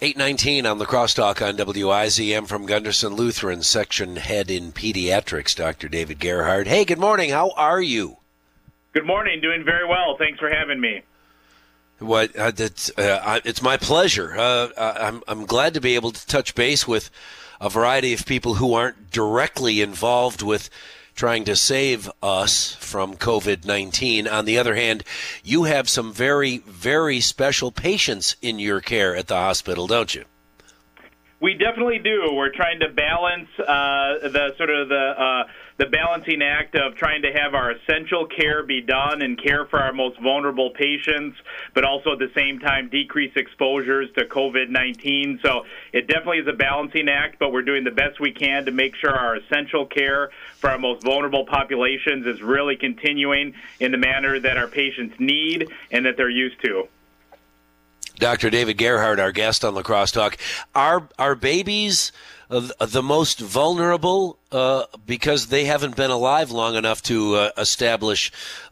819 on the crosstalk on WIZM from Gundersen Lutheran, section head in pediatrics, Dr. David Gerhard. Hey, good morning. How are you? Good morning. Doing very well. Thanks for having me. What? Uh, it's, uh, it's my pleasure. Uh, I'm, I'm glad to be able to touch base with a variety of people who aren't directly involved with trying to save us from COVID 19. On the other hand, you have some very, very special patients in your care at the hospital, don't you? We definitely do. We're trying to balance uh, the sort of the uh, the balancing act of trying to have our essential care be done and care for our most vulnerable patients, but also at the same time decrease exposures to COVID 19. So it definitely is a balancing act, but we're doing the best we can to make sure our essential care for our most vulnerable populations is really continuing in the manner that our patients need and that they're used to. Dr. David Gerhard, our guest on La Crosse Talk. Our are babies the most vulnerable uh, because they haven't been alive long enough to uh, establish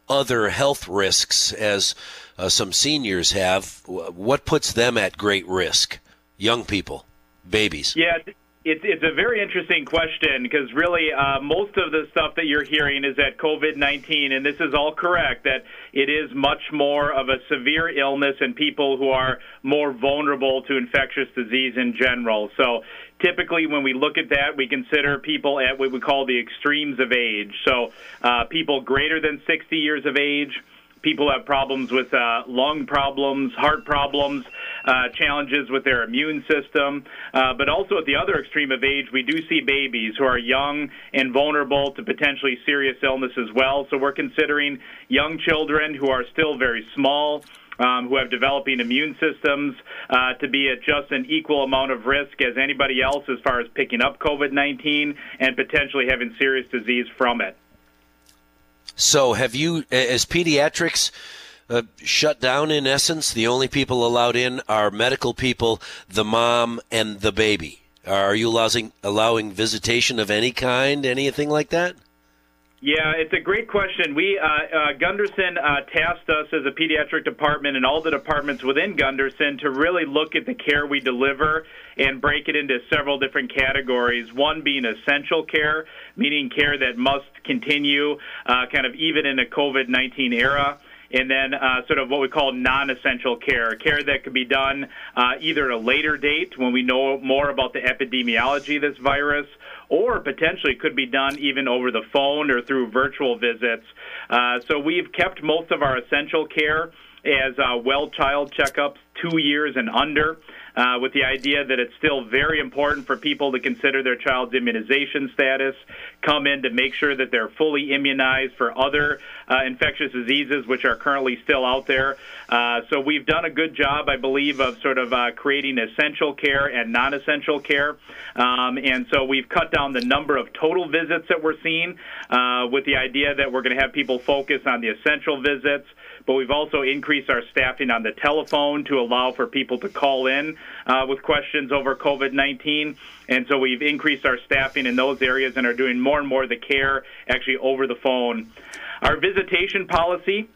other health risks as uh, some seniors have. What puts them at great risk? Young people, babies. Yeah, it's it's a very interesting question because really uh, most of the stuff that you're hearing is that COVID nineteen, and this is all correct that it is much more of a severe illness in people who are more vulnerable to infectious disease in general. So typically when we look at that, we consider people at what we call the extremes of age. So uh, people greater than 60 years of age people have problems with uh, lung problems, heart problems, uh, challenges with their immune system. Uh, but also at the other extreme of age, we do see babies who are young and vulnerable to potentially serious illness as well. So we're considering young children who are still very small. Um, who have developing immune systems uh, to be at just an equal amount of risk as anybody else as far as picking up COVID 19 and potentially having serious disease from it. So, have you, as pediatrics, uh, shut down in essence? The only people allowed in are medical people, the mom, and the baby. Are you allowing, allowing visitation of any kind, anything like that? Yeah, it's a great question. We uh, uh, Gundersen uh, tasked us as a pediatric department and all the departments within Gundersen to really look at the care we deliver and break it into several different categories. One being essential care, meaning care that must continue, uh, kind of even in a COVID nineteen era and then uh, sort of what we call non-essential care, care that could be done uh, either at a later date when we know more about the epidemiology of this virus, or potentially could be done even over the phone or through virtual visits. Uh, so we've kept most of our essential care as uh, well child checkups two years and under uh, with the idea that it's still very important for people to consider their child's immunization status, come in to make sure that they're fully immunized for other uh, infectious diseases which are currently still out there. Uh, so we've done a good job, I believe, of sort of uh, creating essential care and non essential care. Um, and so we've cut down the number of total visits that we're seeing uh, with the idea that we're going to have people focus on the essential visits but we've also increased our staffing on the telephone to allow for people to call in uh, with questions over COVID 19. And so we've increased our staffing in those areas and are doing more and more of the care actually over the phone. Our visitation policy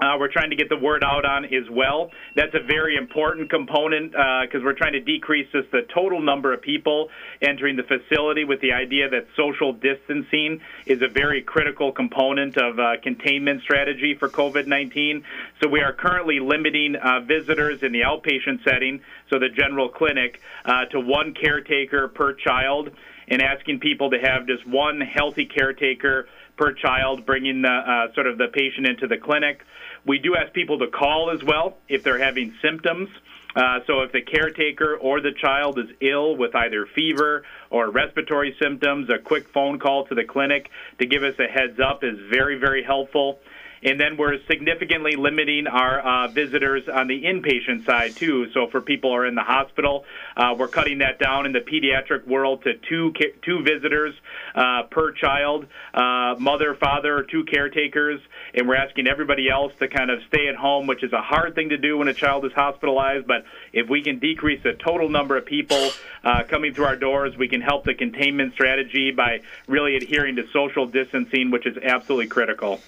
uh, we're trying to get the word out on as well. That's a very important component because uh, we're trying to decrease just the total number of people entering the facility with the idea that social distancing is a very critical component of uh, containment strategy for COVID 19. So we are currently limiting uh, visitors in the outpatient setting, so the general clinic, uh, to one caretaker per child and asking people to have just one healthy caretaker per child, bringing the uh, sort of the patient into the clinic. We do ask people to call as well if they're having symptoms. Uh, so if the caretaker or the child is ill with either fever or respiratory symptoms, a quick phone call to the clinic to give us a heads up is very, very helpful. And then we're significantly limiting our uh, visitors on the inpatient side too. So for people who are in the hospital, uh, we're cutting that down in the pediatric world to two two visitors uh, per child, uh, mother, father, or two caretakers, and we're asking everybody else to kind of stay at home, which is a hard thing to do when a child is hospitalized. But if we can decrease the total number of people uh, coming through our doors, we can help the containment strategy by really adhering to social distancing, which is absolutely critical.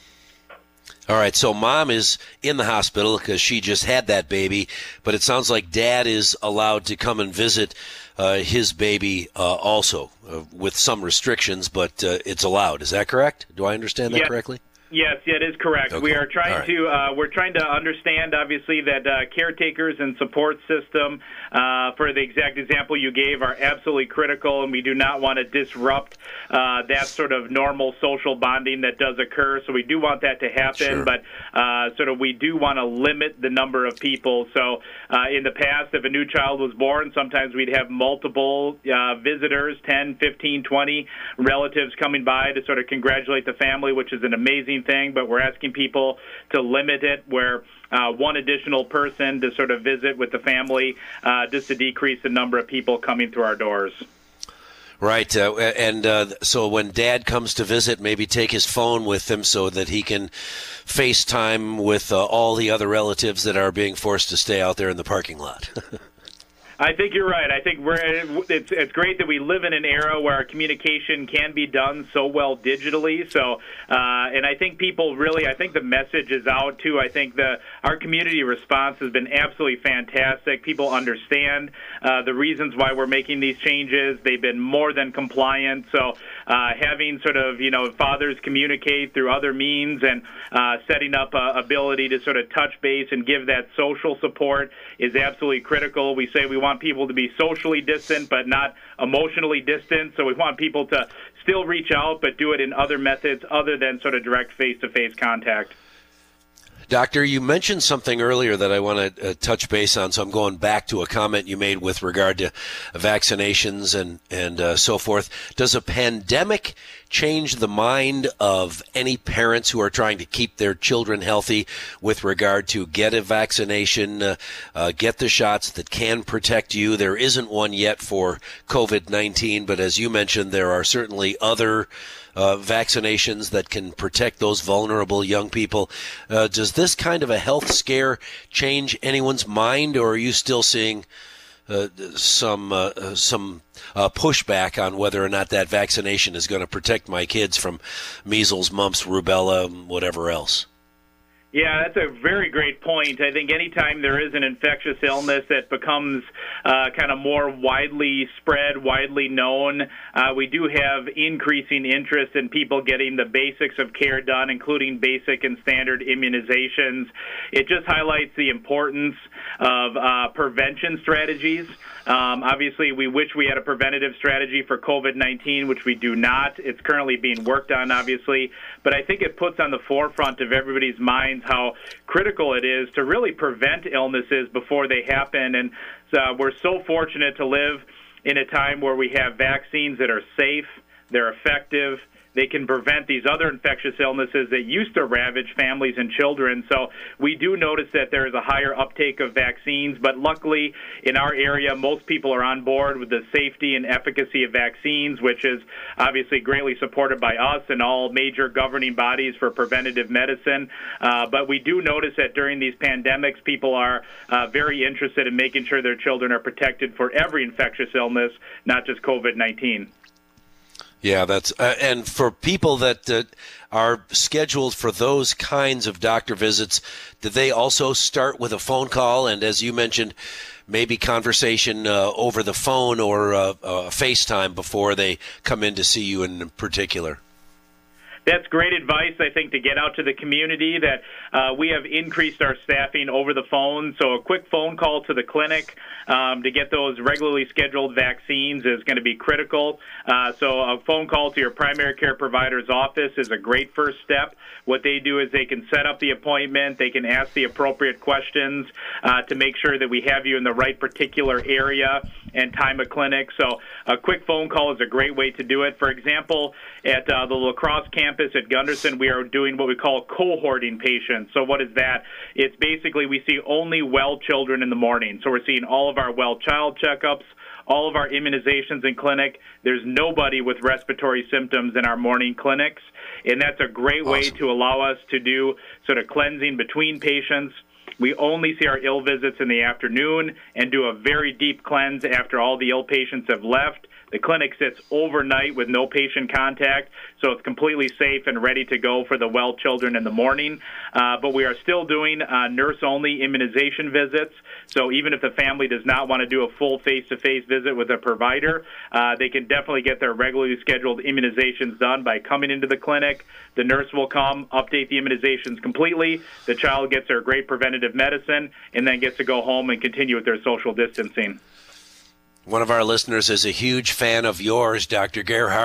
All right, so mom is in the hospital because she just had that baby, but it sounds like dad is allowed to come and visit uh, his baby uh, also, uh, with some restrictions, but uh, it's allowed. Is that correct? Do I understand that yeah. correctly? Yes, it is correct. Okay. We are trying right. to uh, we're trying to understand, obviously, that uh, caretakers and support system, uh, for the exact example you gave, are absolutely critical, and we do not want to disrupt uh, that sort of normal social bonding that does occur. So we do want that to happen, Sure. but uh, sort of we do want to limit the number of people. So uh, in the past, if a new child was born, sometimes we'd have multiple uh, visitors, 10, 15, 20 relatives coming by to sort of congratulate the family, which is an amazing thing. But we're asking people to limit it where uh, one additional person to sort of visit with the family, uh, just to decrease the number of people coming through our doors. Right, uh, and uh, so when Dad comes to visit, maybe take his phone with him so that he can FaceTime with uh, all the other relatives that are being forced to stay out there in the parking lot. I think you're right. I think we're it's it's great that we live in an era where our communication can be done so well digitally. So, uh, and I think people really, I think the message is out too. I think the our community response has been absolutely fantastic. People understand uh, the reasons why we're making these changes. They've been more than compliant. So, uh, having sort of you know fathers communicate through other means and uh, setting up a ability to sort of touch base and give that social support is absolutely critical. We say we want people to be socially distant but not emotionally distant. So we want people to still reach out but do it in other methods other than sort of direct face-to-face contact. Doctor, you mentioned something earlier that I want to uh, touch base on, so I'm going back to a comment you made with regard to vaccinations and and uh, so forth. Does a pandemic change the mind of any parents who are trying to keep their children healthy with regard to get a vaccination, uh, uh, get the shots that can protect you? There isn't one yet for COVID 19, but as you mentioned, there are certainly other uh, vaccinations that can protect those vulnerable young people. Uh, does this kind of a health scare change anyone's mind, or are you still seeing uh, some uh, some uh, pushback on whether or not that vaccination is going to protect my kids from measles, mumps, rubella, whatever else? Yeah, that's a very great point. I think anytime there is an infectious illness that becomes uh, kind of more widely spread, widely known, uh, we do have increasing interest in people getting the basics of care done, including basic and standard immunizations. It just highlights the importance of uh, prevention strategies. Um, obviously, we wish we had a preventative strategy for COVID 19, which we do not. It's currently being worked on, obviously, but I think it puts on the forefront of everybody's minds how critical it is to really prevent illnesses before they happen. And uh, we're so fortunate to live in a time where we have vaccines that are safe, they're effective, they can prevent these other infectious illnesses that used to ravage families and children. So we do notice that there is a higher uptake of vaccines, but luckily in our area, most people are on board with the safety and efficacy of vaccines, which is obviously greatly supported by us and all major governing bodies for preventative medicine. Uh, but we do notice that during these pandemics, people are uh, very interested in making sure their children are protected for every infectious illness, not just COVID 19. Yeah, that's uh, and for people that uh, are scheduled for those kinds of doctor visits, did they also start with a phone call and, as you mentioned, maybe conversation uh, over the phone or uh, uh, FaceTime before they come in to see you in particular? That's great advice, I think, to get out to the community. That uh, we have increased our staffing over the phone. So a quick phone call to the clinic um, to get those regularly scheduled vaccines is going to be critical. Uh, so a phone call to your primary care provider's office is a great first step. What they do is they can set up the appointment, they can ask the appropriate questions uh, to make sure that we have you in the right particular area and time of clinic. So a quick phone call is a great way to do it. For example, at uh, the La Crosse campus at Gundersen, we are doing what we call cohorting patients. So what is that? It's basically we see only well children in the morning. So we're seeing all of our well child checkups all of our immunizations in clinic. There's nobody with respiratory symptoms in our morning clinics, and that's a great way to allow us to do sort of cleansing between patients. We only see our ill visits in the afternoon and do a very deep cleanse after all the ill patients have left The clinic sits overnight with no patient contact, so it's completely safe and ready to go for the well children in the morning. Uh, but we are still doing uh, nurse only immunization visits. So even if the family does not want to do a full face to face visit with a provider, uh, they can definitely get their regularly scheduled immunizations done by coming into the clinic. The nurse will come, update the immunizations completely. The child gets their great preventative medicine and then gets to go home and continue with their social distancing. One of our listeners is a huge fan of yours, Dr. Gerhard.